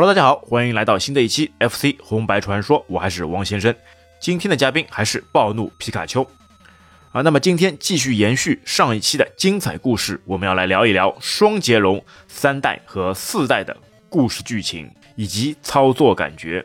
Hello，大家好，欢迎来到新的一期 FC 红白传说，我还是王先生。今天的嘉宾还是暴怒皮卡丘啊。那么今天继续延续上一期的精彩故事，我们要来聊一聊双截龙三代和四代的故事剧情以及操作感觉。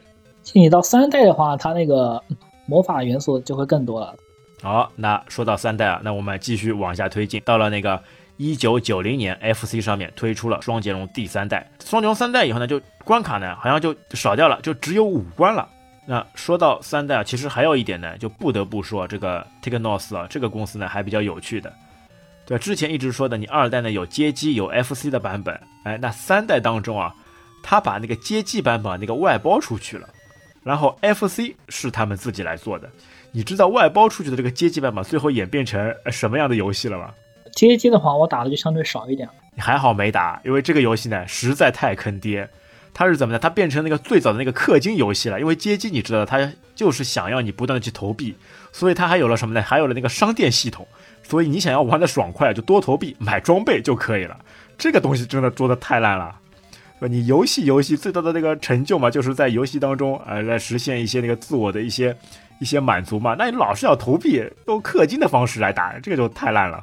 你到三代的话，它那个魔法元素就会更多了。好，那说到三代啊，那我们继续往下推进，到了那个。一九九零年，FC 上面推出了双截龙第三代。双截龙三代以后呢，就关卡呢好像就少掉了，就只有五关了。那说到三代啊，其实还有一点呢，就不得不说这个 Technos 啊，这个公司呢还比较有趣的。对，之前一直说的你二代呢有街机有 FC 的版本，哎，那三代当中啊，他把那个街机版本那个外包出去了，然后 FC 是他们自己来做的。你知道外包出去的这个街机版本最后演变成什么样的游戏了吗？街机的话，我打的就相对少一点。你还好没打，因为这个游戏呢实在太坑爹。它是怎么的？它变成那个最早的那个氪金游戏了。因为街机你知道，它就是想要你不断的去投币，所以它还有了什么呢？还有了那个商店系统。所以你想要玩的爽快，就多投币买装备就可以了。这个东西真的做的太烂了。你游戏游戏最大的那个成就嘛，就是在游戏当中呃来实现一些那个自我的一些一些满足嘛。那你老是要投币用氪金的方式来打，这个就太烂了。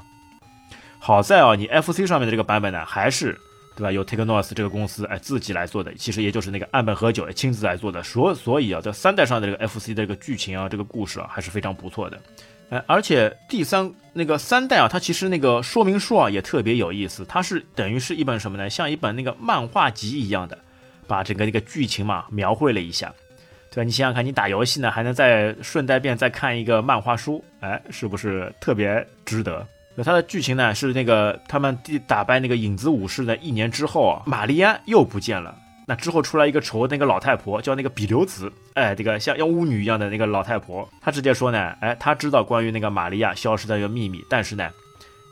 好在啊，你 FC 上面的这个版本呢，还是对吧？由 Technos 这个公司哎自己来做的，其实也就是那个岸本和久亲自来做的。所所以啊，这三代上的这个 FC 的这个剧情啊，这个故事啊，还是非常不错的。哎，而且第三那个三代啊，它其实那个说明书啊也特别有意思，它是等于是一本什么呢？像一本那个漫画集一样的，把整个那个剧情嘛描绘了一下，对吧？你想想看，你打游戏呢，还能再顺带便再看一个漫画书，哎，是不是特别值得？那它的剧情呢是那个他们第打败那个影子武士的一年之后啊，玛丽安又不见了。那之后出来一个丑那个老太婆，叫那个比留子，哎，这个像妖巫女一样的那个老太婆，她直接说呢，哎，她知道关于那个玛利亚消失的一个秘密，但是呢，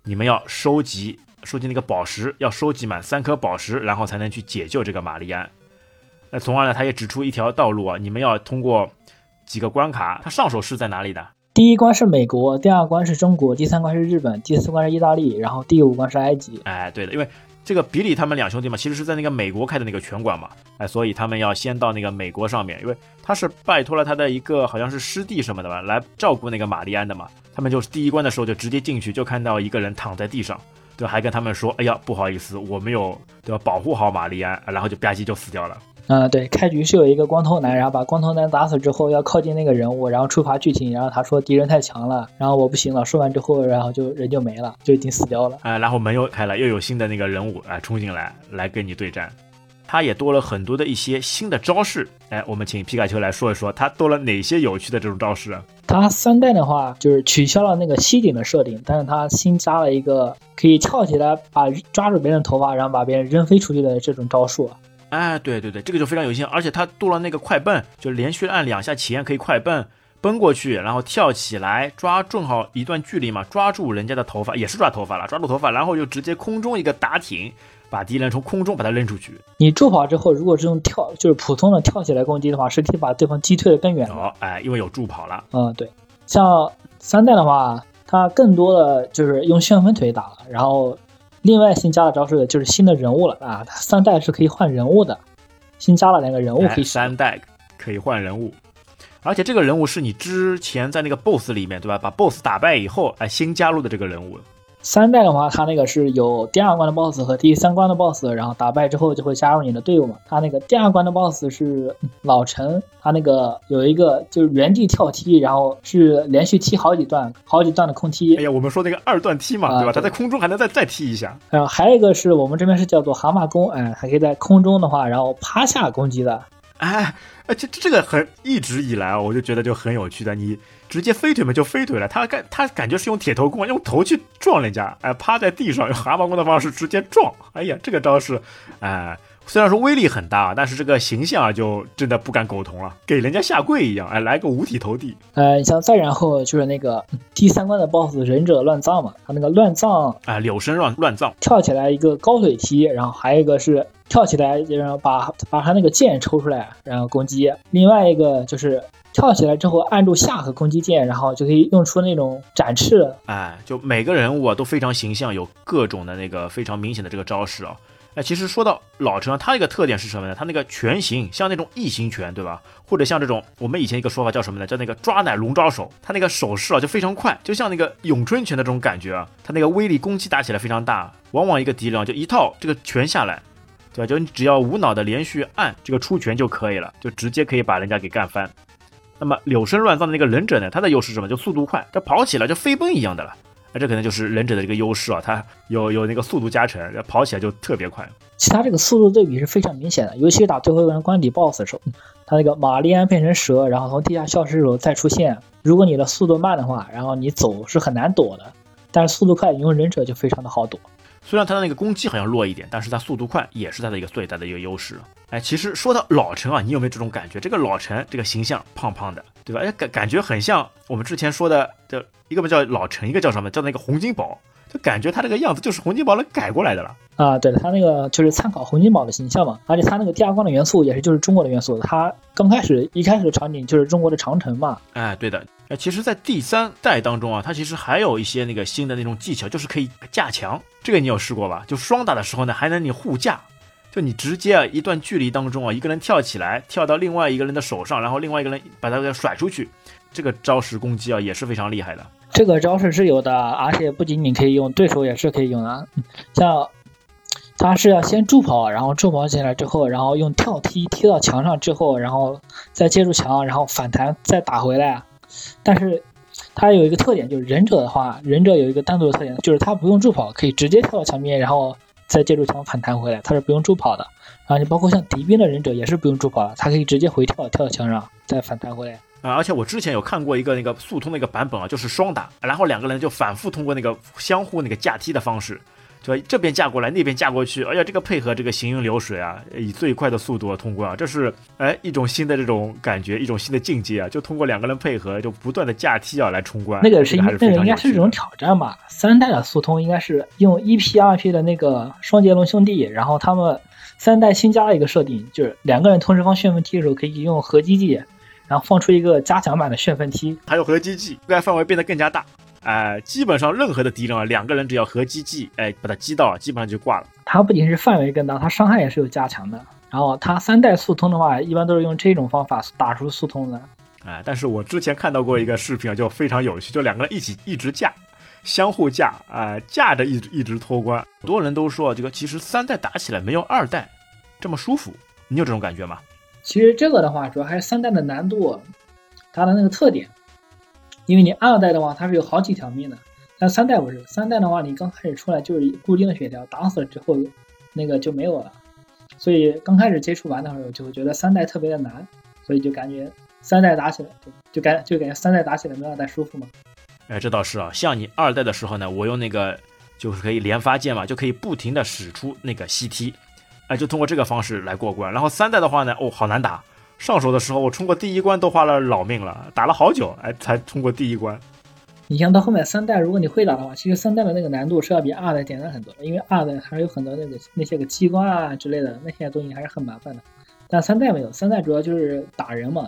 你们要收集收集那个宝石，要收集满三颗宝石，然后才能去解救这个玛丽安。那从而呢，他也指出一条道路啊，你们要通过几个关卡，他上手是在哪里的？第一关是美国，第二关是中国，第三关是日本，第四关是意大利，然后第五关是埃及。哎，对的，因为这个比利他们两兄弟嘛，其实是在那个美国开的那个拳馆嘛，哎，所以他们要先到那个美国上面，因为他是拜托了他的一个好像是师弟什么的吧，来照顾那个玛丽安的嘛。他们就是第一关的时候就直接进去，就看到一个人躺在地上，对？还跟他们说，哎呀，不好意思，我没有对吧，保护好玛丽安，然后就吧唧就死掉了。嗯，对，开局是有一个光头男，然后把光头男打死之后，要靠近那个人物，然后触发剧情，然后他说敌人太强了，然后我不行了。说完之后，然后就人就没了，就已经死掉了。啊，然后门又开了，又有新的那个人物啊冲进来，来跟你对战。他也多了很多的一些新的招式。哎，我们请皮卡丘来说一说，他多了哪些有趣的这种招式？他三代的话，就是取消了那个吸顶的设定，但是他新加了一个可以跳起来把抓住别人头发，然后把别人扔飞出去的这种招数。哎，对对对，这个就非常有心，而且他多了那个快奔，就连续按两下前可以快奔，奔过去，然后跳起来抓正好一段距离嘛，抓住人家的头发，也是抓头发了，抓住头发，然后就直接空中一个打挺，把敌人从空中把他扔出去。你助跑之后，如果是用跳，就是普通的跳起来攻击的话，是可以把对方击退的更远的。哎，因为有助跑了。嗯，对，像三代的话，它更多的就是用旋风腿打了，然后。另外新加的招式就是新的人物了啊，三代是可以换人物的，新加了两个人物可以三代可以换人物，而且这个人物是你之前在那个 BOSS 里面对吧？把 BOSS 打败以后哎新加入的这个人物。三代的话，它那个是有第二关的 BOSS 和第三关的 BOSS，然后打败之后就会加入你的队伍嘛。它那个第二关的 BOSS 是老陈，他那个有一个就是原地跳踢，然后是连续踢好几段，好几段的空踢。哎呀，我们说那个二段踢嘛，对吧？他在空中还能再再踢一下。然后还有一个是我们这边是叫做蛤蟆功，哎，还可以在空中的话，然后趴下攻击的。哎，而且这个很一直以来啊，我就觉得就很有趣的你。直接飞腿嘛，就飞腿了。他感他感觉是用铁头功，用头去撞人家，哎，趴在地上用蛤蟆功的方式直接撞。哎呀，这个招式，哎，虽然说威力很大，但是这个形象啊，就真的不敢苟同了，给人家下跪一样，哎，来个五体投地。呃，你像再然后就是那个 第三关的 BOSS 忍者乱葬嘛，他那个乱葬啊，柳生乱乱葬，跳起来一个高腿踢，然后还有一个是跳起来，然后把把他那个剑抽出来，然后攻击。另外一个就是。跳起来之后按住下颌攻击键，然后就可以用出那种展翅。哎，就每个人物啊都非常形象，有各种的那个非常明显的这个招式啊。哎，其实说到老陈，他一个特点是什么呢？他那个拳型像那种异形拳，对吧？或者像这种我们以前一个说法叫什么呢？叫那个抓奶龙抓手。他那个手势啊就非常快，就像那个咏春拳的这种感觉啊。他那个威力攻击打起来非常大，往往一个敌人啊就一套这个拳下来，对吧？就你只要无脑的连续按这个出拳就可以了，就直接可以把人家给干翻。那么柳生乱葬的那个忍者呢？他的优势是什么？就速度快，这跑起来就飞奔一样的了。那这可能就是忍者的这个优势啊，它有有那个速度加成，跑起来就特别快。其他这个速度对比是非常明显的，尤其是打最后一个人关底 BOSS 的时候，他那个玛丽安变成蛇，然后从地下消失的时候再出现。如果你的速度慢的话，然后你走是很难躲的，但是速度快，你用忍者就非常的好躲。虽然他的那个攻击好像弱一点，但是他速度快也是他的一个最大的一个优势。哎，其实说到老陈啊，你有没有这种感觉？这个老陈这个形象胖胖的，对吧？哎，感感觉很像我们之前说的叫。一个不叫老陈，一个叫什么？叫那个洪金宝，就感觉他这个样子就是洪金宝能改过来的了啊！对他那个就是参考洪金宝的形象嘛，而且他那个第二关的元素也是就是中国的元素。他刚开始一开始的场景就是中国的长城嘛。哎，对的。哎，其实，在第三代当中啊，它其实还有一些那个新的那种技巧，就是可以架墙。这个你有试过吧？就双打的时候呢，还能你护架，就你直接啊一段距离当中啊，一个人跳起来，跳到另外一个人的手上，然后另外一个人把他给甩出去，这个招式攻击啊也是非常厉害的。这个招式是有的，而且不仅仅可以用，对手也是可以用的。像他是要先助跑，然后助跑起来之后，然后用跳踢踢到墙上之后，然后再接住墙，然后反弹再打回来。但是他有一个特点，就是忍者的话，忍者有一个单独的特点，就是他不用助跑，可以直接跳到墙边，然后再借助墙反弹回来，他是不用助跑的。然后你包括像敌兵的忍者也是不用助跑的，他可以直接回跳跳到墙上再反弹回来。啊，而且我之前有看过一个那个速通的一个版本啊，就是双打，然后两个人就反复通过那个相互那个架踢的方式，就这边架过来，那边架过去，哎呀，这个配合这个行云流水啊，以最快的速度通过啊，这是哎一种新的这种感觉，一种新的境界啊，就通过两个人配合，就不断的架梯啊来冲关。那个是那个应该是一种挑战吧？三代的速通应该是用一 P 二 P 的那个双截龙兄弟，然后他们三代新加了一个设定，就是两个人同时放旋风踢的时候可以用合击技。然后放出一个加强版的旋风踢，还有合击技，覆盖范围变得更加大。哎，基本上任何的敌人啊，两个人只要合击技，哎，把他击到，基本上就挂了。它不仅是范围更大，它伤害也是有加强的。然后它三代速通的话，一般都是用这种方法打出速通的。哎，但是我之前看到过一个视频啊，就非常有趣，就两个人一起一直架，相互架，哎，架着一直一直脱关。很多人都说这个其实三代打起来没有二代这么舒服，你有这种感觉吗？其实这个的话，主要还是三代的难度，它的那个特点。因为你二代的话，它是有好几条命的，但三代不是。三代的话，你刚开始出来就是固定的血条，打死了之后，那个就没有了。所以刚开始接触玩的时候，就会觉得三代特别的难，所以就感觉三代打起来就感就感觉三代打起来没有二代舒服嘛。哎，这倒是啊。像你二代的时候呢，我用那个就是可以连发剑嘛，就可以不停的使出那个吸踢。哎，就通过这个方式来过关。然后三代的话呢，哦，好难打。上手的时候，我冲过第一关都花了老命了，打了好久，哎，才冲过第一关。你像到后面三代，如果你会打的话，其实三代的那个难度是要比二代简单很多的，因为二代还有很多那个那些个机关啊之类的那些东西还是很麻烦的。但三代没有，三代主要就是打人嘛。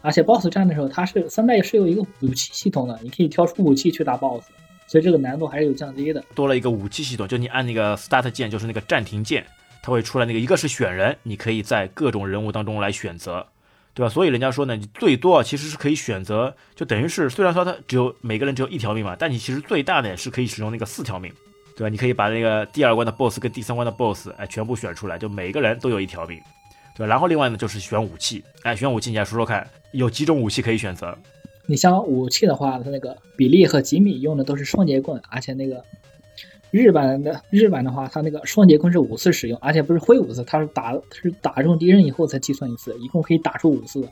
而且 BOSS 战的时候，它是三代是有一个武器系统的，你可以挑出武器去打 BOSS，所以这个难度还是有降低的。多了一个武器系统，就你按那个 Start 键，就是那个暂停键。它会出来那个，一个是选人，你可以在各种人物当中来选择，对吧？所以人家说呢，你最多啊其实是可以选择，就等于是虽然说它只有每个人只有一条命嘛，但你其实最大的是可以使用那个四条命，对吧？你可以把那个第二关的 BOSS 跟第三关的 BOSS 哎全部选出来，就每个人都有一条命，对吧？然后另外呢就是选武器，哎，选武器你来说说看，有几种武器可以选择？你像武器的话，它那个比利和吉米用的都是双节棍，而且那个。日版的日版的话，它那个双截棍是五次使用，而且不是挥五次，它是打是打中敌人以后才计算一次，一共可以打出五次。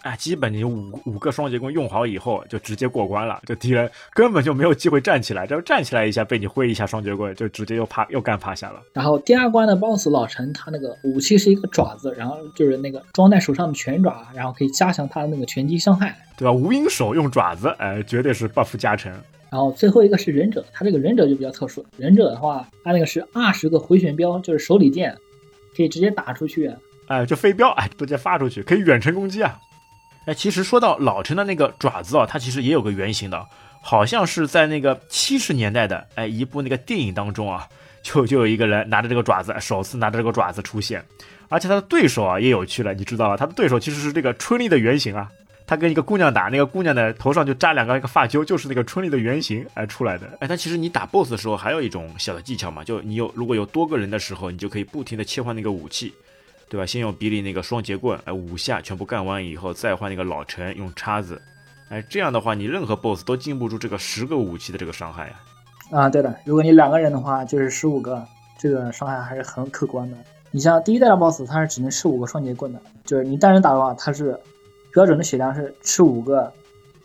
哎，基本你五五个双截棍用好以后，就直接过关了，就敌人根本就没有机会站起来，只要站起来一下，被你挥一下双截棍，就直接又趴又干趴下了。然后第二关的 BOSS 老陈，他那个武器是一个爪子，然后就是那个装在手上的拳爪，然后可以加强他的那个拳击伤害，对吧？无影手用爪子，哎，绝对是 buff 加成。然后最后一个是忍者，他这个忍者就比较特殊。忍者的话，他那个是二十个回旋镖，就是手里剑，可以直接打出去。哎，就飞镖，哎，直接发出去，可以远程攻击啊。哎，其实说到老陈的那个爪子啊，它其实也有个原型的，好像是在那个七十年代的哎一部那个电影当中啊，就就有一个人拿着这个爪子，首次拿着这个爪子出现，而且他的对手啊也有趣了，你知道吧？他的对手其实是这个春丽的原型啊。他跟一个姑娘打，那个姑娘的头上就扎两个一个发揪，就是那个春丽的原型哎出来的。哎，但其实你打 BOSS 的时候还有一种小的技巧嘛，就你有如果有多个人的时候，你就可以不停的切换那个武器，对吧？先用比利那个双截棍，哎，五下全部干完以后，再换那个老陈用叉子，哎，这样的话你任何 BOSS 都禁不住这个十个武器的这个伤害呀。啊，对的，如果你两个人的话，就是十五个，这个伤害还是很可观的。你像第一代的 BOSS，它是只能吃五个双截棍的，就是你单人打的话，它是。标准的血量是吃五个，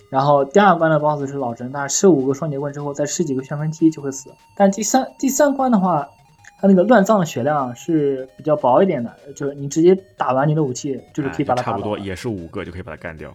然后第二关的 BOSS 是老陈，他吃五个双节棍之后，再吃几个旋风踢就会死。但第三第三关的话，他那个乱葬的血量是比较薄一点的，就是你直接打完你的武器，就是可以把它差不多也是五个就可以把它干掉。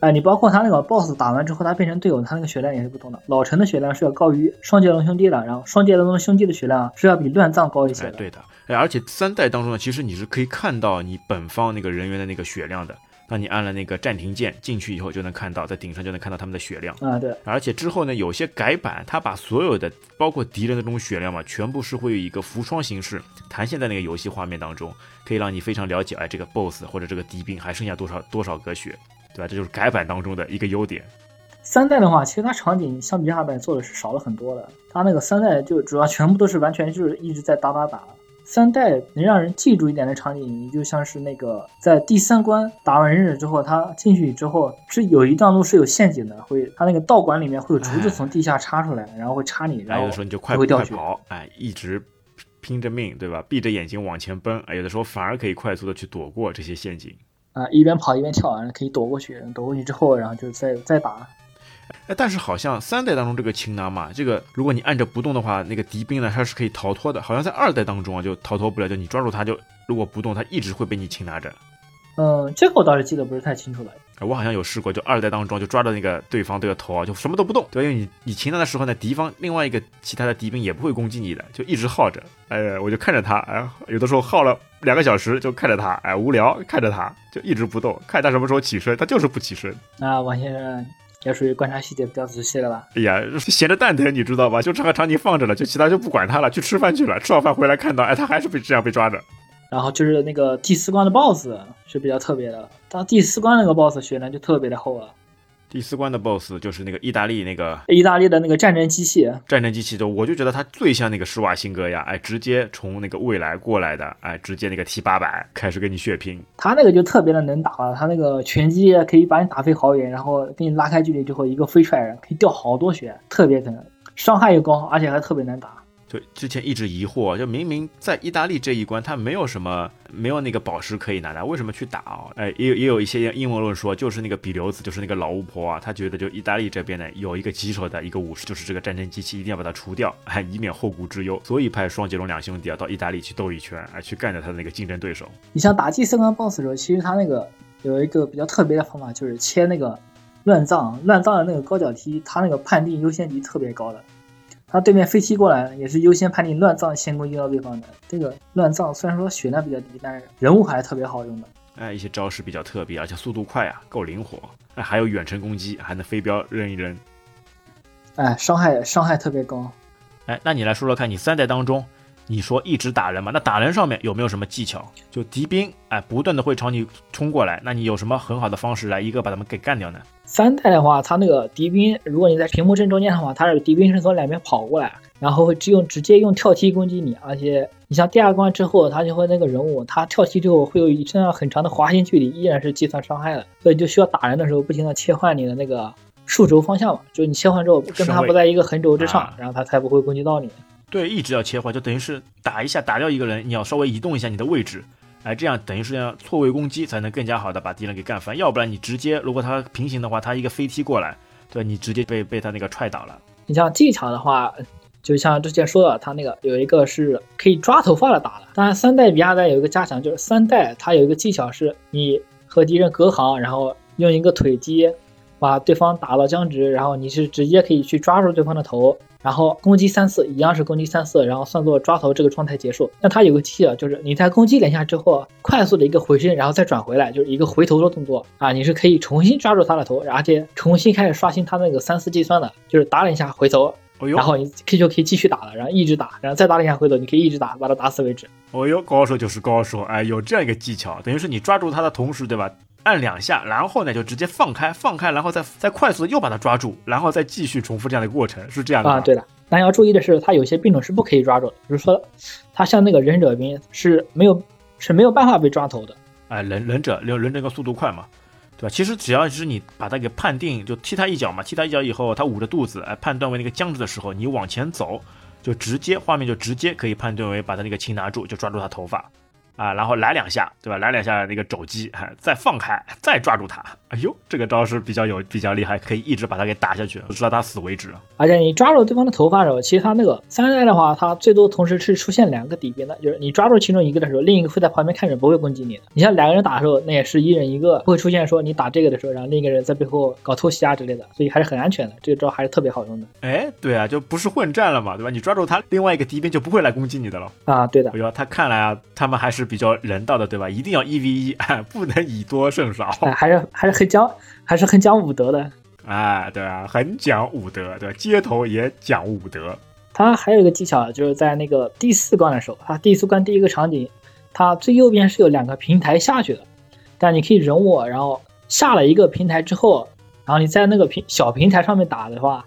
哎，你包括他那个 BOSS 打完之后，他变成队友，他那个血量也是不同的。老陈的血量是要高于双截龙兄弟的，然后双截龙兄弟的血量是要比乱葬高一些的。对的，哎，而且三代当中呢，其实你是可以看到你本方那个人员的那个血量的。当你按了那个暂停键进去以后，就能看到在顶上就能看到他们的血量啊，对。而且之后呢，有些改版，它把所有的包括敌人的这种血量嘛，全部是会有一个浮窗形式弹现在那个游戏画面当中，可以让你非常了解，哎，这个 BOSS 或者这个敌兵还剩下多少多少格血，对吧？这就是改版当中的一个优点。三代的话，其实它场景相比二代做的是少了很多的，它那个三代就主要全部都是完全就是一直在打打打。三代能让人记住一点的场景，你就像是那个在第三关打完忍者之后，他进去之后是有一段路是有陷阱的，会他那个道馆里面会有竹子从地下插出来，然后会插你，然后有的时候你就快快跑，哎，一直拼着命，对吧？闭着眼睛往前奔，哎，有的时候反而可以快速的去躲过这些陷阱，啊，一边跑一边跳，可以躲过去，躲过去之后，然后就再再打。哎，但是好像三代当中这个擒拿嘛，这个如果你按着不动的话，那个敌兵呢它是可以逃脱的。好像在二代当中啊就逃脱不了，就你抓住他就如果不动，他一直会被你擒拿着。嗯，这个我倒是记得不是太清楚了。我好像有试过，就二代当中就抓着那个对方这个头啊，就什么都不动。对，因为你你擒拿的时候呢，敌方另外一个其他的敌兵也不会攻击你的，就一直耗着。哎，我就看着他，哎，有的时候耗了两个小时，就看着他，哎，无聊，看着他就一直不动，看他什么时候起身，他就是不起身。那，王先生。也属于观察细节比较仔细了吧？哎呀，闲着蛋疼，你知道吧？就这个场景放着了，就其他就不管他了，去吃饭去了。吃完饭回来看到，哎，他还是被这样被抓着。然后就是那个第四关的 BOSS 是比较特别的，他第四关那个 BOSS 血量就特别的厚了。第四关的 BOSS 就是那个意大利那个意大利的那个战争机器，战争机器就，我就觉得它最像那个施瓦辛格呀，哎，直接从那个未来过来的，哎，直接那个 T 八百开始跟你血拼。他那个就特别的能打了，他那个拳击可以把你打飞好远，然后给你拉开距离之后一个飞踹可以掉好多血，特别疼，伤害又高，而且还特别难打。对，之前一直疑惑，就明明在意大利这一关，他没有什么，没有那个宝石可以拿的，为什么去打啊？哎，也有也有一些阴谋论说，就是那个比留子，就是那个老巫婆啊，她觉得就意大利这边呢有一个棘手的一个武士，就是这个战争机器，一定要把它除掉，哎，以免后顾之忧，所以派双截龙两兄弟啊到意大利去斗一圈，哎，去干掉他的那个竞争对手。你像打第四关 BOSS 的时候，其实他那个有一个比较特别的方法，就是切那个乱葬，乱葬的那个高脚踢，他那个判定优先级特别高的。他对面飞踢过来，也是优先判定乱葬先攻击到对方的。这个乱葬虽然说血量比较低，但是人物还是特别好用的。哎，一些招式比较特别，而且速度快啊，够灵活。哎，还有远程攻击，还能飞镖扔一扔。哎，伤害伤害特别高。哎，那你来说说看，你三代当中。你说一直打人嘛？那打人上面有没有什么技巧？就敌兵哎，不断的会朝你冲过来，那你有什么很好的方式来一个把他们给干掉呢？三代的话，他那个敌兵，如果你在屏幕正中间的话，他是敌兵是从两边跑过来，然后会只用直接用跳踢攻击你，而且你像第二关之后，他就会那个人物，他跳踢之后会有一段很长的滑行距离，依然是计算伤害的，所以就需要打人的时候不停的切换你的那个数轴方向嘛，就你切换之后跟他不在一个横轴之上，然后他才不会攻击到你。对，一直要切换，就等于是打一下打掉一个人，你要稍微移动一下你的位置，哎，这样等于是要错位攻击，才能更加好的把敌人给干翻。要不然你直接，如果他平行的话，他一个飞踢过来，对你直接被被他那个踹倒了。你像技巧的话，就像之前说的，他那个有一个是可以抓头发的打的。当然，三代比二代有一个加强，就是三代它有一个技巧是，你和敌人隔行，然后用一个腿击把对方打到僵直，然后你是直接可以去抓住对方的头。然后攻击三次，一样是攻击三次，然后算作抓头这个状态结束。那它有个技巧，就是你在攻击两下之后，快速的一个回身，然后再转回来，就是一个回头的动作啊，你是可以重新抓住他的头，而且重新开始刷新他那个三次计算的，就是打两下回头，哦呦然后你可以就可以继续打了，然后一直打，然后再打两下回头，你可以一直打，把他打死为止。哦哟，高手就是高手，哎，有这样一个技巧，等于是你抓住他的同时，对吧？按两下，然后呢就直接放开，放开，然后再再快速的又把它抓住，然后再继续重复这样的过程，是这样的吗啊，对的。但要注意的是，它有些病种是不可以抓住的，比如说，它像那个忍者兵是没有是没有办法被抓头的。哎，忍忍者，忍忍者个速度快嘛，对吧？其实只要是你把它给判定，就踢他一脚嘛，踢他一脚以后，他捂着肚子，哎，判断为那个僵直的时候，你往前走，就直接画面就直接可以判断为把他那个擒拿住，就抓住他头发。啊，然后来两下，对吧？来两下那个肘击，哎，再放开，再抓住他。哎呦，这个招是比较有比较厉害，可以一直把他给打下去，直到他死为止。而且你抓住对方的头发的时候，其实他那个三代的话，他最多同时是出现两个敌兵的，就是你抓住其中一个的时候，另一个会在旁边看着，不会攻击你的。你像两个人打的时候，那也是一人一个，不会出现说你打这个的时候，然后另一个人在背后搞偷袭啊之类的，所以还是很安全的。这个招还是特别好用的。哎，对啊，就不是混战了嘛，对吧？你抓住他，另外一个敌兵就不会来攻击你的了。啊，对的哎。呦，他看来啊，他们还是比较人道的，对吧？一定要一 v 一，不能以多胜少。哎，还是还是很讲，还是很讲武德的。哎，对啊，很讲武德，对吧？街头也讲武德。他还有一个技巧，就是在那个第四关的时候，它第四关第一个场景，它最右边是有两个平台下去的，但你可以忍我，然后下了一个平台之后，然后你在那个平小平台上面打的话，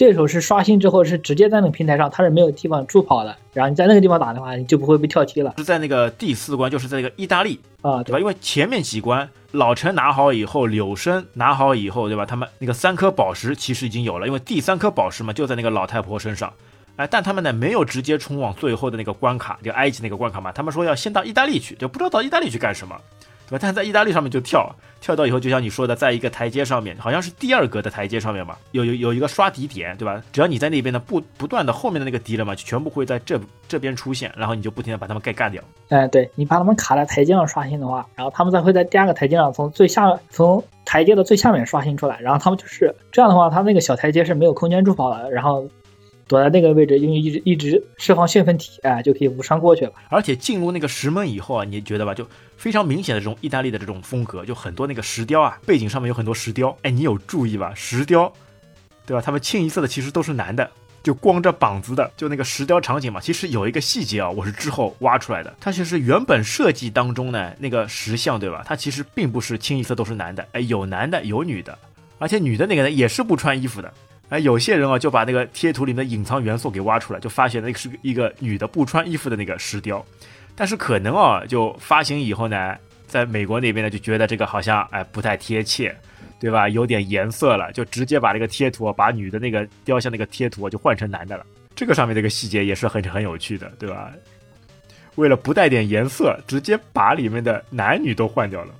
对手是刷新之后是直接在那个平台上，他是没有地方助跑的，然后你在那个地方打的话，你就不会被跳踢了是在那个第四关，就是在那个意大利，啊，对吧？因为前面几关老陈拿好以后，柳生拿好以后，对吧？他们那个三颗宝石其实已经有了，因为第三颗宝石嘛就在那个老太婆身上。哎，但他们呢没有直接冲往最后的那个关卡，就埃及那个关卡嘛。他们说要先到意大利去，就不知道到意大利去干什么，对吧？但在意大利上面就跳，跳到以后就像你说的，在一个台阶上面，好像是第二格的台阶上面嘛，有有有一个刷敌点，对吧？只要你在那边的，不不断的后面的那个敌人嘛，就全部会在这这边出现，然后你就不停的把他们给干掉。哎，对你把他们卡在台阶上刷新的话，然后他们再会在第二个台阶上从最下从台阶的最下面刷新出来，然后他们就是这样的话，他那个小台阶是没有空间助跑的，然后躲在那个位置，因为一直一直释放兴奋体，哎，就可以无伤过去了。而且进入那个石门以后啊，你觉得吧，就非常明显的这种意大利的这种风格，就很多那个石雕啊，背景上面有很多石雕。哎，你有注意吧？石雕，对吧？他们清一色的其实都是男的，就光着膀子的，就那个石雕场景嘛。其实有一个细节啊，我是之后挖出来的，它其实原本设计当中呢，那个石像对吧？它其实并不是清一色都是男的，哎，有男的有女的，而且女的那个呢也是不穿衣服的。哎，有些人啊就把那个贴图里面的隐藏元素给挖出来，就发现那个是一个女的不穿衣服的那个石雕。但是可能啊，就发行以后呢，在美国那边呢就觉得这个好像哎不太贴切，对吧？有点颜色了，就直接把这个贴图啊，把女的那个雕像那个贴图啊就换成男的了。这个上面这个细节也是很很有趣的，对吧？为了不带点颜色，直接把里面的男女都换掉了。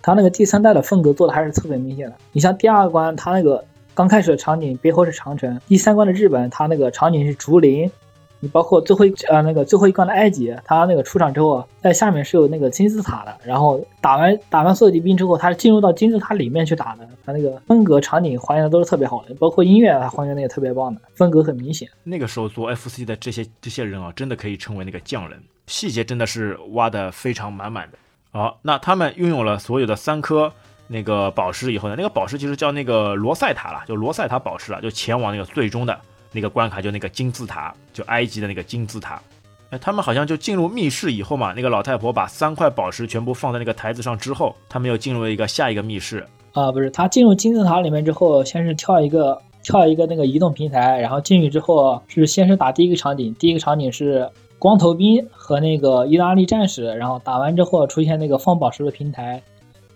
他那个第三代的风格做的还是特别明显的。你像第二关，他那个刚开始的场景背后是长城，第三关的日本，它那个场景是竹林。你包括最后一呃那个最后一关的埃及，它那个出场之后，在下面是有那个金字塔的，然后打完打完所有敌兵之后，它是进入到金字塔里面去打的，它那个风格场景还原的都是特别好的，包括音乐它还原的也特别棒的，风格很明显。那个时候做 FC 的这些这些人啊，真的可以称为那个匠人，细节真的是挖的非常满满的。好，那他们拥有了所有的三颗那个宝石以后呢，那个宝石其实叫那个罗塞塔了，就罗塞塔宝石了，就前往那个最终的那个关卡，就那个金字塔，就埃及的那个金字塔。哎，他们好像就进入密室以后嘛，那个老太婆把三块宝石全部放在那个台子上之后，他们又进入了一个下一个密室。啊、不是，他进入金字塔里面之后，先是跳一个跳一个那个移动平台，然后进去之后是先是打第一个场景，第一个场景是光头兵和那个意大利战士，然后打完之后出现那个放宝石的平台，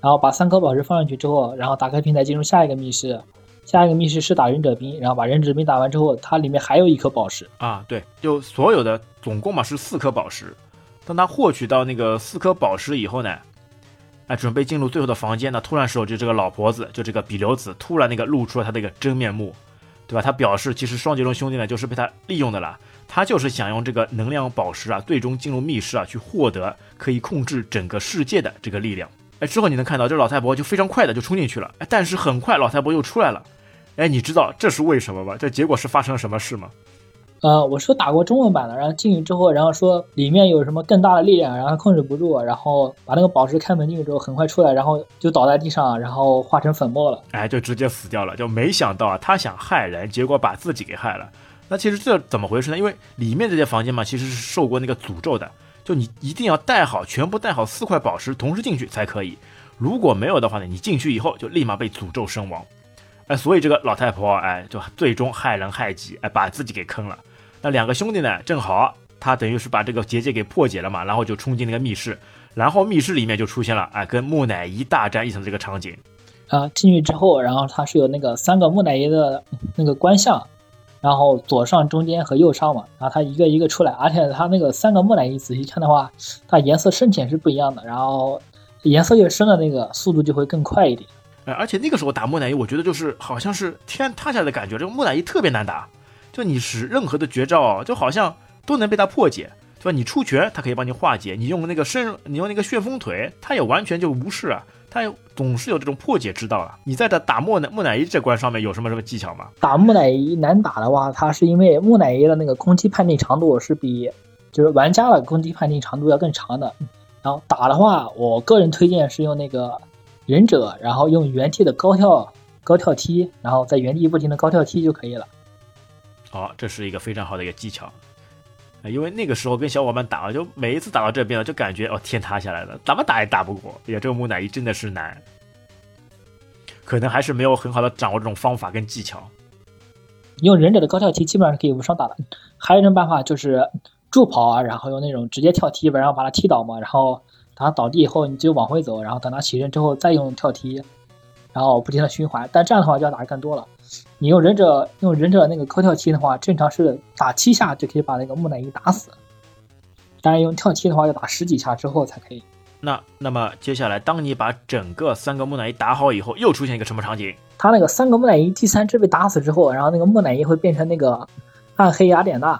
然后把三颗宝石放上去之后，然后打开平台进入下一个密室，下一个密室是打忍者兵，然后把忍者兵打完之后，它里面还有一颗宝石，啊，对，就所有的总共嘛是四颗宝石。当他获取到那个四颗宝石以后呢，哎，准备进入最后的房间呢，突然时候就这个老婆子，就这个比留子，突然那个露出了他的一个真面目，对吧？他表示其实双截龙兄弟呢就是被他利用的啦，他就是想用这个能量宝石啊，最终进入密室啊，去获得可以控制整个世界的这个力量。哎，之后你能看到这老太婆就非常快的就冲进去了，哎，但是很快老太婆又出来了，哎，你知道这是为什么吗？这结果是发生了什么事吗？呃，我说打过中文版的，然后进去之后，然后说里面有什么更大的力量，然后控制不住，然后把那个宝石开门进去之后，很快出来，然后就倒在地上，然后化成粉末了。哎，就直接死掉了。就没想到啊，他想害人，结果把自己给害了。那其实这怎么回事呢？因为里面这些房间嘛，其实是受过那个诅咒的，就你一定要带好，全部带好四块宝石，同时进去才可以。如果没有的话呢，你进去以后就立马被诅咒身亡。哎，所以这个老太婆哎，就最终害人害己，哎，把自己给坑了。那两个兄弟呢？正好他等于是把这个结界给破解了嘛，然后就冲进那个密室，然后密室里面就出现了哎，跟木乃伊大战一场这个场景。啊，进去之后，然后他是有那个三个木乃伊的那个观象，然后左上、中间和右上嘛，然后它一个一个出来，而且它那个三个木乃伊仔细看的话，它颜色深浅是不一样的，然后颜色越深的那个速度就会更快一点。哎，而且那个时候打木乃伊，我觉得就是好像是天塌下来的感觉，这个木乃伊特别难打。就你使任何的绝招，就好像都能被他破解，对吧？你出拳，它可以帮你化解；你用那个身，你用那个旋风腿，它也完全就无视啊。他总是有这种破解之道啊。你在这打木乃木乃伊这关上面有什么什么技巧吗？打木乃伊难打的话，它是因为木乃伊的那个攻击判定长度是比就是玩家的攻击判定长度要更长的。然后打的话，我个人推荐是用那个忍者，然后用原地的高跳高跳踢，然后在原地不停的高跳踢就可以了。好，这是一个非常好的一个技巧，因为那个时候跟小伙伴打，就每一次打到这边了，就感觉哦天塌下来了，怎么打也打不过。哎呀，这个木乃伊真的是难，可能还是没有很好的掌握这种方法跟技巧。用忍者的高跳踢基本上是可以无伤打的，还有一种办法就是助跑啊，然后用那种直接跳踢，然后把他踢倒嘛，然后等他倒地以后你就往回走，然后等他起身之后再用跳踢，然后不停的循环。但这样的话就要打的更多了。你用忍者用忍者那个高跳踢的话，正常是打七下就可以把那个木乃伊打死。但是用跳踢的话，要打十几下之后才可以。那那么接下来，当你把整个三个木乃伊打好以后，又出现一个什么场景？他那个三个木乃伊第三只被打死之后，然后那个木乃伊会变成那个暗黑雅典娜。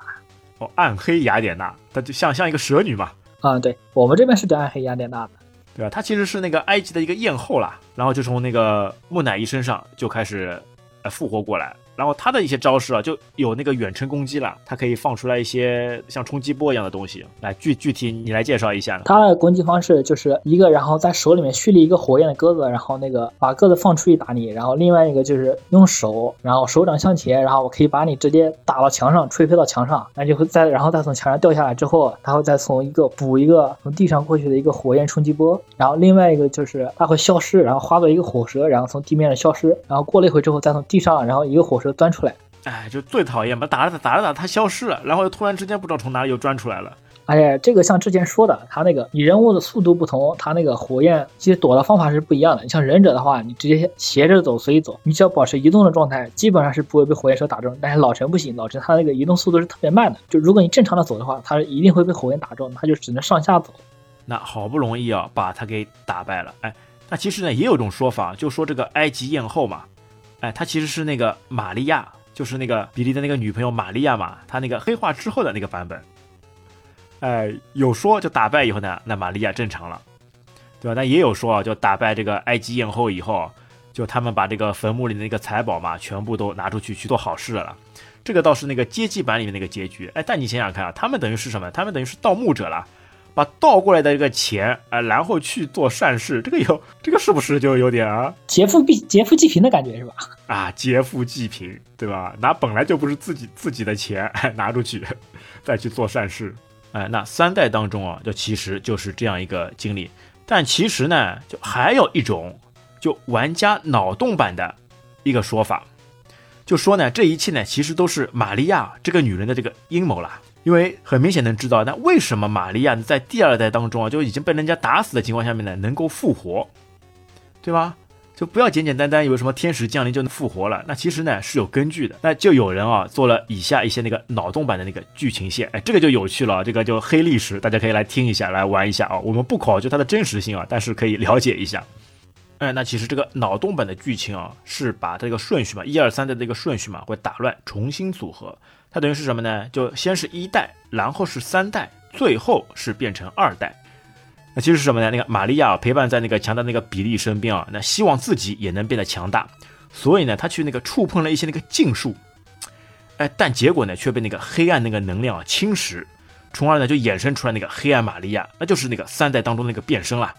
哦，暗黑雅典娜，它就像像一个蛇女嘛。啊，对我们这边是叫暗黑雅典娜的，对吧？它其实是那个埃及的一个艳后啦，然后就从那个木乃伊身上就开始。复活过来。然后他的一些招式啊，就有那个远程攻击了，它可以放出来一些像冲击波一样的东西。来，具具体你来介绍一下。他的攻击方式就是一个，然后在手里面蓄力一个火焰的鸽子，然后那个把鸽子放出去打你。然后另外一个就是用手，然后手掌向前，然后我可以把你直接打到墙上，吹飞到墙上，那就会再然后再从墙上掉下来之后，他会再从一个补一个从地上过去的一个火焰冲击波。然后另外一个就是它会消失，然后化作一个火蛇，然后从地面上消失。然后过了一会之后，再从地上，然后一个火蛇钻出来。哎，就最讨厌吧，打着打着打着，它消失了，然后又突然之间不知道从哪里又钻出来了。哎呀，这个像之前说的，它那个你人物的速度不同，它那个火焰其实躲的方法是不一样的。你像忍者的话，你直接斜着走，随意走，你只要保持移动的状态，基本上是不会被火焰蛇打中。但是老陈不行，老陈他那个移动速度是特别慢的，就如果你正常的走的话，他一定会被火焰打中，他就只能上下走。那好不容易啊，把他给打败了。哎，那其实呢，也有种说法，就说这个埃及艳后嘛，哎，他其实是那个玛利亚。就是那个比利的那个女朋友玛利亚嘛，她那个黑化之后的那个版本，哎，有说就打败以后呢，那玛利亚正常了，对吧？那也有说啊，就打败这个埃及艳后以后，就他们把这个坟墓里的那个财宝嘛，全部都拿出去去做好事了。这个倒是那个街机版里面那个结局。哎，但你想想看啊，他们等于是什么？他们等于是盗墓者了。把倒过来的这个钱啊，然后去做善事，这个有这个是不是就有点啊劫富必劫富济贫的感觉是吧？啊，劫富济贫，对吧？拿本来就不是自己自己的钱拿出去，再去做善事，哎，那三代当中啊，就其实就是这样一个经历。但其实呢，就还有一种，就玩家脑洞版的一个说法，就说呢，这一切呢，其实都是玛利亚这个女人的这个阴谋啦。因为很明显能知道，那为什么玛利亚在第二代当中啊就已经被人家打死的情况下面呢能够复活，对吧？就不要简简单单以为什么天使降临就能复活了，那其实呢是有根据的。那就有人啊做了以下一些那个脑洞版的那个剧情线，哎，这个就有趣了，这个就黑历史，大家可以来听一下，来玩一下啊。我们不考究它的真实性啊，但是可以了解一下。哎，那其实这个脑洞版的剧情啊，是把这个顺序嘛，一二三的这个顺序嘛会打乱，重新组合。它等于是什么呢？就先是一代，然后是三代，最后是变成二代。那其实是什么呢？那个玛利亚陪伴在那个强大那个比利身边啊，那希望自己也能变得强大，所以呢，他去那个触碰了一些那个禁术。哎，但结果呢却被那个黑暗那个能量啊侵蚀，从而呢就衍生出来那个黑暗玛利亚，那就是那个三代当中那个变身了。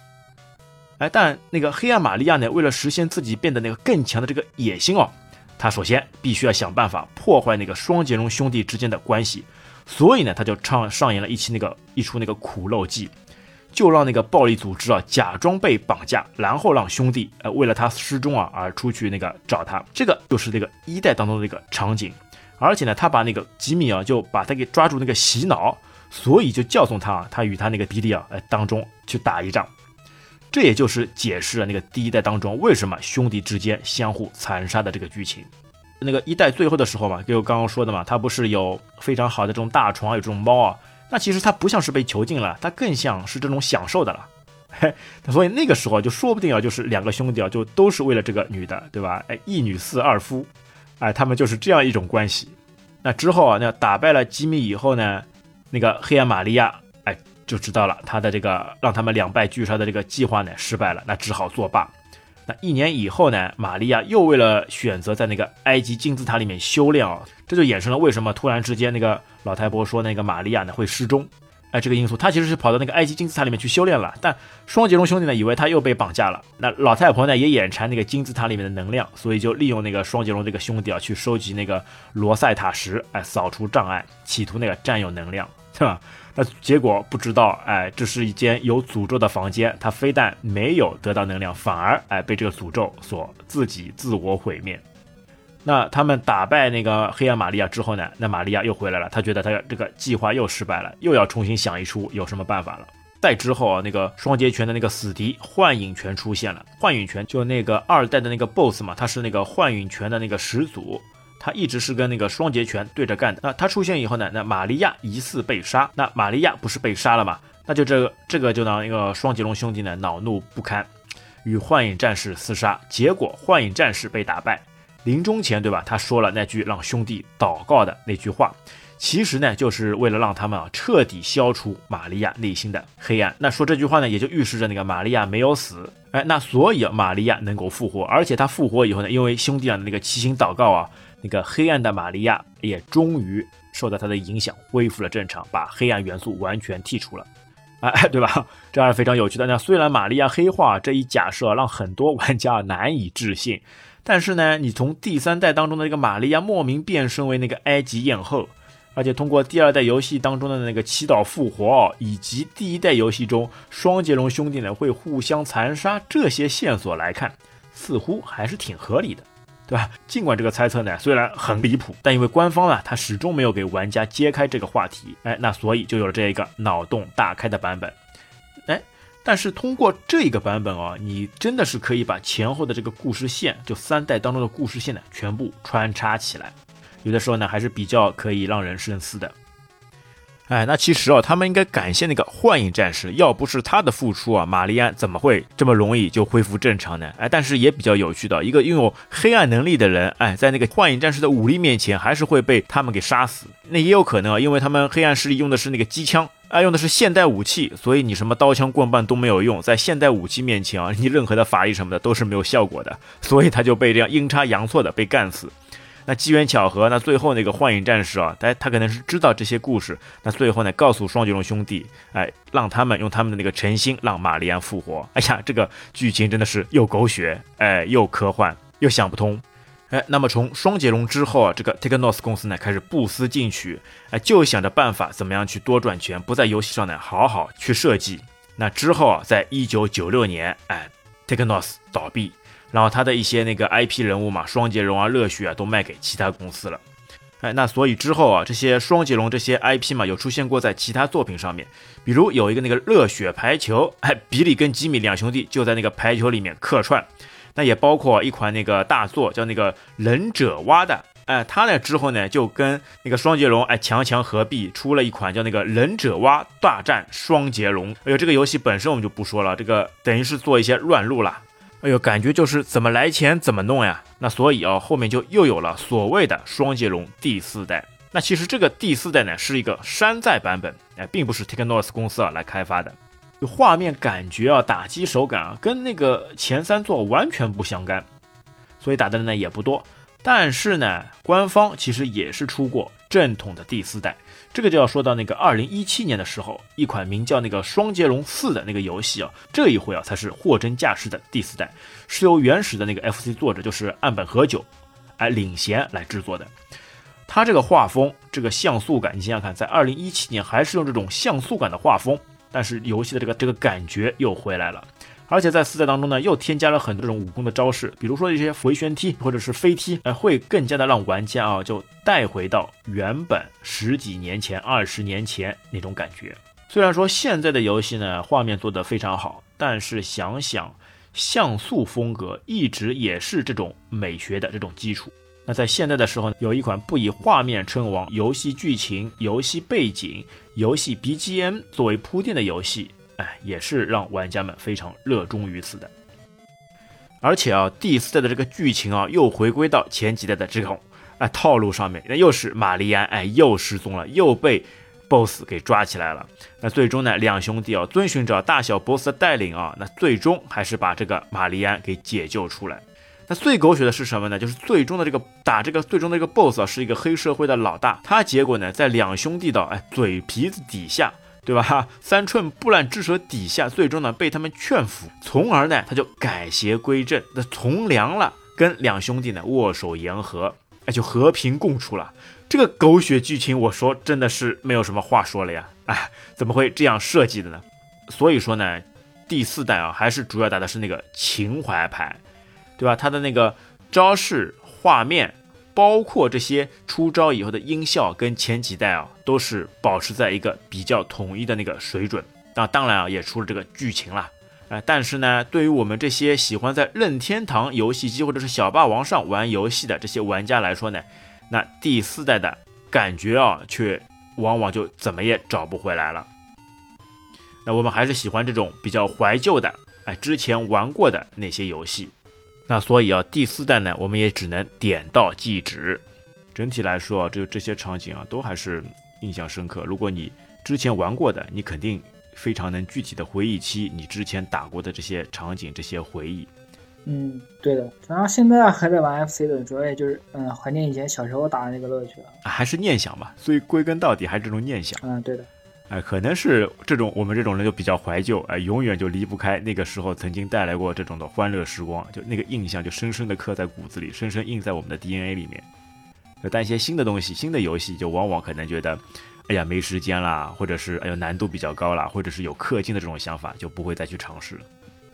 哎，但那个黑暗玛利亚呢，为了实现自己变得那个更强的这个野心哦，他首先必须要想办法破坏那个双截龙兄弟之间的关系，所以呢，他就唱上演了一期那个一出那个苦肉计，就让那个暴力组织啊假装被绑架，然后让兄弟呃为了他失踪啊而出去那个找他，这个就是那个一代当中的一个场景，而且呢，他把那个吉米啊就把他给抓住那个洗脑，所以就叫送他啊，他与他那个比利啊呃当中去打一仗。这也就是解释了那个第一代当中为什么兄弟之间相互残杀的这个剧情。那个一代最后的时候嘛，就刚刚说的嘛，他不是有非常好的这种大床，有这种猫啊，那其实他不像是被囚禁了，他更像是这种享受的了。嘿，所以那个时候就说不定啊，就是两个兄弟啊，就都是为了这个女的，对吧？哎，一女四二夫，哎，他们就是这样一种关系。那之后啊，那打败了吉米以后呢，那个黑暗玛利亚。就知道了，他的这个让他们两败俱伤的这个计划呢失败了，那只好作罢。那一年以后呢，玛利亚又为了选择在那个埃及金字塔里面修炼啊，这就衍生了为什么突然之间那个老太婆说那个玛利亚呢会失踪，哎，这个因素，她其实是跑到那个埃及金字塔里面去修炼了，但双杰龙兄弟呢以为他又被绑架了，那老太婆呢也眼馋那个金字塔里面的能量，所以就利用那个双杰龙这个兄弟啊去收集那个罗塞塔石，哎，扫除障碍，企图那个占有能量，是吧？那结果不知道，哎，这是一间有诅咒的房间，他非但没有得到能量，反而哎被这个诅咒所自己自我毁灭。那他们打败那个黑暗玛利亚之后呢？那玛利亚又回来了，他觉得他这个计划又失败了，又要重新想一出有什么办法了。再之后啊，那个双截拳的那个死敌幻影拳出现了，幻影拳就那个二代的那个 BOSS 嘛，他是那个幻影拳的那个始祖。他一直是跟那个双截拳对着干的。那他出现以后呢？那玛利亚疑似被杀。那玛利亚不是被杀了吗？那就这个这个就让那个双截龙兄弟呢恼怒不堪，与幻影战士厮杀。结果幻影战士被打败。临终前，对吧？他说了那句让兄弟祷告的那句话，其实呢就是为了让他们啊彻底消除玛利亚内心的黑暗。那说这句话呢，也就预示着那个玛利亚没有死。哎，那所以玛利亚能够复活，而且他复活以后呢，因为兄弟俩的那个齐心祷告啊。那个黑暗的玛利亚也终于受到他的影响，恢复了正常，把黑暗元素完全剔除了，哎，对吧？这样非常有趣的。那虽然玛利亚黑化这一假设让很多玩家难以置信，但是呢，你从第三代当中的这个玛利亚莫名变身为那个埃及艳后，而且通过第二代游戏当中的那个祈祷复活，以及第一代游戏中双截龙兄弟呢会互相残杀这些线索来看，似乎还是挺合理的。对吧？尽管这个猜测呢虽然很离谱，但因为官方呢他始终没有给玩家揭开这个话题，哎，那所以就有了这一个脑洞大开的版本，哎，但是通过这一个版本哦，你真的是可以把前后的这个故事线，就三代当中的故事线呢全部穿插起来，有的时候呢还是比较可以让人深思的。哎，那其实啊，他们应该感谢那个幻影战士，要不是他的付出啊，玛丽安怎么会这么容易就恢复正常呢？哎，但是也比较有趣的，一个拥有黑暗能力的人，哎，在那个幻影战士的武力面前，还是会被他们给杀死。那也有可能啊，因为他们黑暗势力用的是那个机枪，啊，用的是现代武器，所以你什么刀枪棍棒都没有用，在现代武器面前啊，你任何的法力什么的都是没有效果的，所以他就被这样阴差阳错的被干死。那机缘巧合，那最后那个幻影战士啊，他他可能是知道这些故事，那最后呢，告诉双截龙兄弟，哎，让他们用他们的那个诚心让玛丽安复活。哎呀，这个剧情真的是又狗血，哎，又科幻，又想不通。哎，那么从双截龙之后啊，这个 Technos 公司呢开始不思进取，哎，就想着办法怎么样去多赚钱，不在游戏上呢好好去设计。那之后啊，在一九九六年，哎，Technos 倒闭。然后他的一些那个 IP 人物嘛，双截龙啊、热血啊，都卖给其他公司了。哎，那所以之后啊，这些双截龙这些 IP 嘛，有出现过在其他作品上面，比如有一个那个热血排球，哎，比利跟吉米两兄弟就在那个排球里面客串。那也包括一款那个大作叫那个忍者蛙的，哎，他呢之后呢就跟那个双截龙哎强强合璧，出了一款叫那个忍者蛙大战双截龙。哎呦，这个游戏本身我们就不说了，这个等于是做一些乱入了。哎呦，感觉就是怎么来钱怎么弄呀。那所以啊，后面就又有了所谓的双截龙第四代。那其实这个第四代呢，是一个山寨版本，哎，并不是 Technos 公司啊来开发的。画面感觉啊，打击手感啊，跟那个前三座完全不相干，所以打的呢也不多。但是呢，官方其实也是出过正统的第四代。这个就要说到那个二零一七年的时候，一款名叫那个《双截龙四》的那个游戏啊，这一回啊才是货真价实的第四代，是由原始的那个 FC 作者就是岸本和久，哎领衔来制作的。它这个画风，这个像素感，你想想看，在二零一七年还是用这种像素感的画风，但是游戏的这个这个感觉又回来了。而且在四代当中呢，又添加了很多这种武功的招式，比如说一些回旋踢或者是飞踢，哎，会更加的让玩家啊就带回到原本十几年前、二十年前那种感觉。虽然说现在的游戏呢画面做得非常好，但是想想像素风格一直也是这种美学的这种基础。那在现在的时候呢，有一款不以画面称王、游戏剧情、游戏背景、游戏 BGM 作为铺垫的游戏。哎，也是让玩家们非常热衷于此的。而且啊，第四代的这个剧情啊，又回归到前几代的这种哎套路上面。那又是玛丽安哎又失踪了，又被 BOSS 给抓起来了。那最终呢，两兄弟啊遵循着大小 BOSS 的带领啊，那最终还是把这个玛丽安给解救出来。那最狗血的是什么呢？就是最终的这个打这个最终的这个 BOSS 啊，是一个黑社会的老大。他结果呢，在两兄弟的哎嘴皮子底下。对吧？三寸不烂之舌底下，最终呢被他们劝服，从而呢他就改邪归正，那从良了，跟两兄弟呢握手言和，哎，就和平共处了。这个狗血剧情，我说真的是没有什么话说了呀！哎，怎么会这样设计的呢？所以说呢，第四代啊，还是主要打的是那个情怀牌，对吧？他的那个招式画面。包括这些出招以后的音效，跟前几代啊都是保持在一个比较统一的那个水准。那当然啊，也出了这个剧情了。哎，但是呢，对于我们这些喜欢在任天堂游戏机或者是小霸王上玩游戏的这些玩家来说呢，那第四代的感觉啊，却往往就怎么也找不回来了。那我们还是喜欢这种比较怀旧的，哎，之前玩过的那些游戏。那所以啊，第四代呢，我们也只能点到即止。整体来说啊，这这些场景啊，都还是印象深刻。如果你之前玩过的，你肯定非常能具体的回忆起你之前打过的这些场景、这些回忆。嗯，对的。然后现在还在玩 FC 的，主要也就是嗯，怀念以前小时候打的那个乐趣了。还是念想吧，所以归根到底还是这种念想。嗯，对的。哎，可能是这种我们这种人就比较怀旧，哎，永远就离不开那个时候曾经带来过这种的欢乐时光，就那个印象就深深的刻在骨子里，深深印在我们的 DNA 里面。但一些新的东西、新的游戏，就往往可能觉得，哎呀没时间啦，或者是哎呦难度比较高啦，或者是有氪金的这种想法，就不会再去尝试了。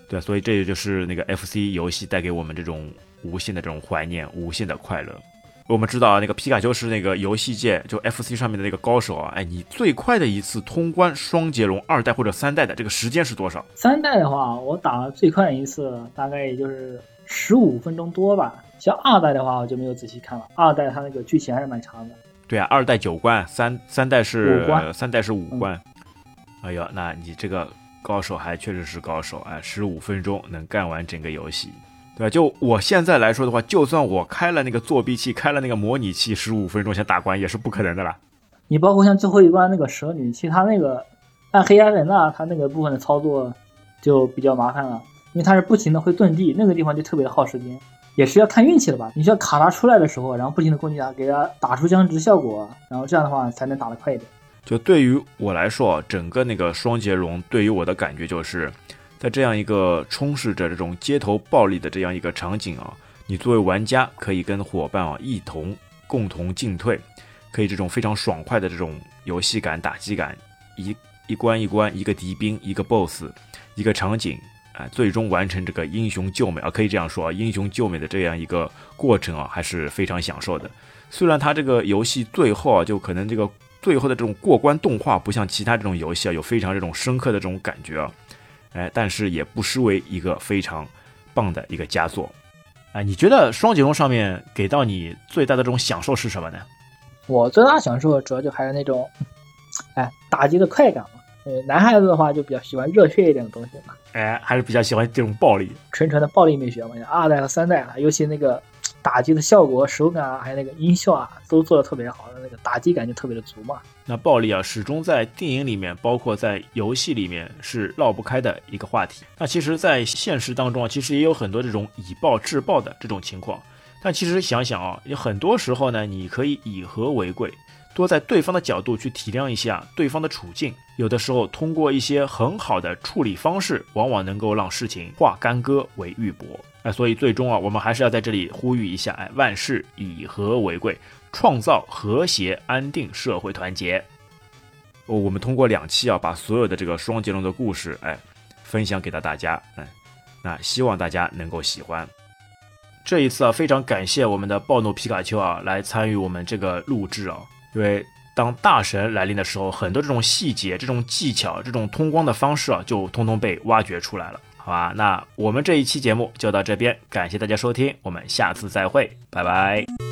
对，所以这也就是那个 FC 游戏带给我们这种无限的这种怀念、无限的快乐。我们知道啊，那个皮卡丘是那个游戏界就 FC 上面的那个高手啊。哎，你最快的一次通关双截龙二代或者三代的这个时间是多少？三代的话，我打了最快一次大概也就是十五分钟多吧。像二代的话，我就没有仔细看了。二代它那个剧情还是蛮长的。对啊，二代九关，三三代是五关，三代是五关。哎呦，那你这个高手还确实是高手啊，十五分钟能干完整个游戏。对吧，就我现在来说的话，就算我开了那个作弊器，开了那个模拟器，十五分钟想打关也是不可能的啦。你包括像最后一关那个蛇女，其实它那个暗黑矮人呐，它那个部分的操作就比较麻烦了，因为它是不停的会遁地，那个地方就特别的耗时间，也是要看运气的吧。你需要卡它出来的时候，然后不停的攻击它，给它打出僵直效果，然后这样的话才能打得快一点。就对于我来说，整个那个双截龙对于我的感觉就是。在这样一个充斥着这种街头暴力的这样一个场景啊，你作为玩家可以跟伙伴啊一同共同进退，可以这种非常爽快的这种游戏感、打击感，一一关一关，一个敌兵，一个 BOSS，一个场景啊，最终完成这个英雄救美啊，可以这样说啊，英雄救美的这样一个过程啊，还是非常享受的。虽然它这个游戏最后啊，就可能这个最后的这种过关动画不像其他这种游戏啊，有非常这种深刻的这种感觉啊。哎，但是也不失为一个非常棒的一个佳作。哎，你觉得双截龙上面给到你最大的这种享受是什么呢？我最大享受主要就还是那种，哎，打击的快感嘛。呃，男孩子的话就比较喜欢热血一点的东西嘛。哎，还是比较喜欢这种暴力，纯纯的暴力美学嘛。二代和三代啊，尤其那个。打击的效果、手感啊，还有那个音效啊，都做的特别好，那个打击感就特别的足嘛。那暴力啊，始终在电影里面，包括在游戏里面是绕不开的一个话题。那其实，在现实当中啊，其实也有很多这种以暴制暴的这种情况。但其实想想啊，有很多时候呢，你可以以和为贵，多在对方的角度去体谅一下对方的处境。有的时候，通过一些很好的处理方式，往往能够让事情化干戈为玉帛。哎，所以最终啊，我们还是要在这里呼吁一下，哎，万事以和为贵，创造和谐安定社会团结。哦，我们通过两期啊，把所有的这个双截龙的故事，哎，分享给到大家，嗯，那希望大家能够喜欢。这一次啊，非常感谢我们的暴怒皮卡丘啊，来参与我们这个录制啊。因为当大神来临的时候，很多这种细节、这种技巧、这种通光的方式啊，就通通被挖掘出来了，好吧？那我们这一期节目就到这边，感谢大家收听，我们下次再会，拜拜。